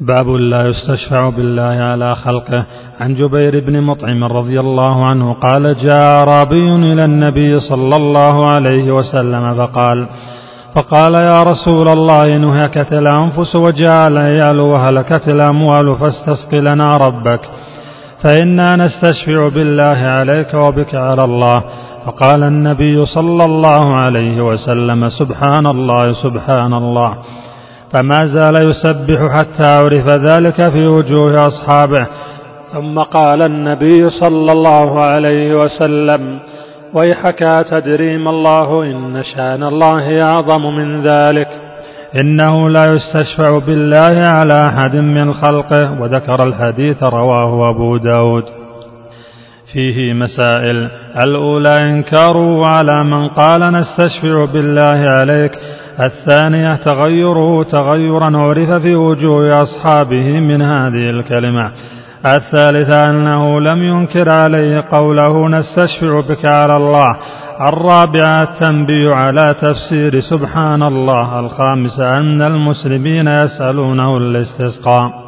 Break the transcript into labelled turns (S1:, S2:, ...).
S1: باب لا يستشفع بالله على خلقه. عن جبير بن مطعم رضي الله عنه قال جاء اعرابي إلى النبي صلى الله عليه وسلم فقال فقال يا رسول الله نهكت الأنفس وجاء العيال وهلكت الأموال فاستسق لنا ربك فإنا نستشفع بالله عليك وبك على الله. فقال النبي صلى الله عليه وسلم سبحان الله سبحان الله. فما زال يسبح حتى عرف ذلك في وجوه أصحابه. ثم قال النبي صلى الله عليه وسلم ويحك ما الله إن شأن الله أعظم من ذلك. إنه لا يستشفع بالله على أحد من خلقه وذكر الحديث رواه أبو داود. فيه مسائل الأولى انكاره على من قال نستشفع بالله عليك. الثانية تغيره تغيرا عرف في وجوه أصحابه من هذه الكلمة. الثالثة أنه لم ينكر عليه قوله نستشفع بك على الله. الرابعة التنبيه على تفسير سبحان الله. الخامسة أن المسلمين يسألونه الاستسقاء.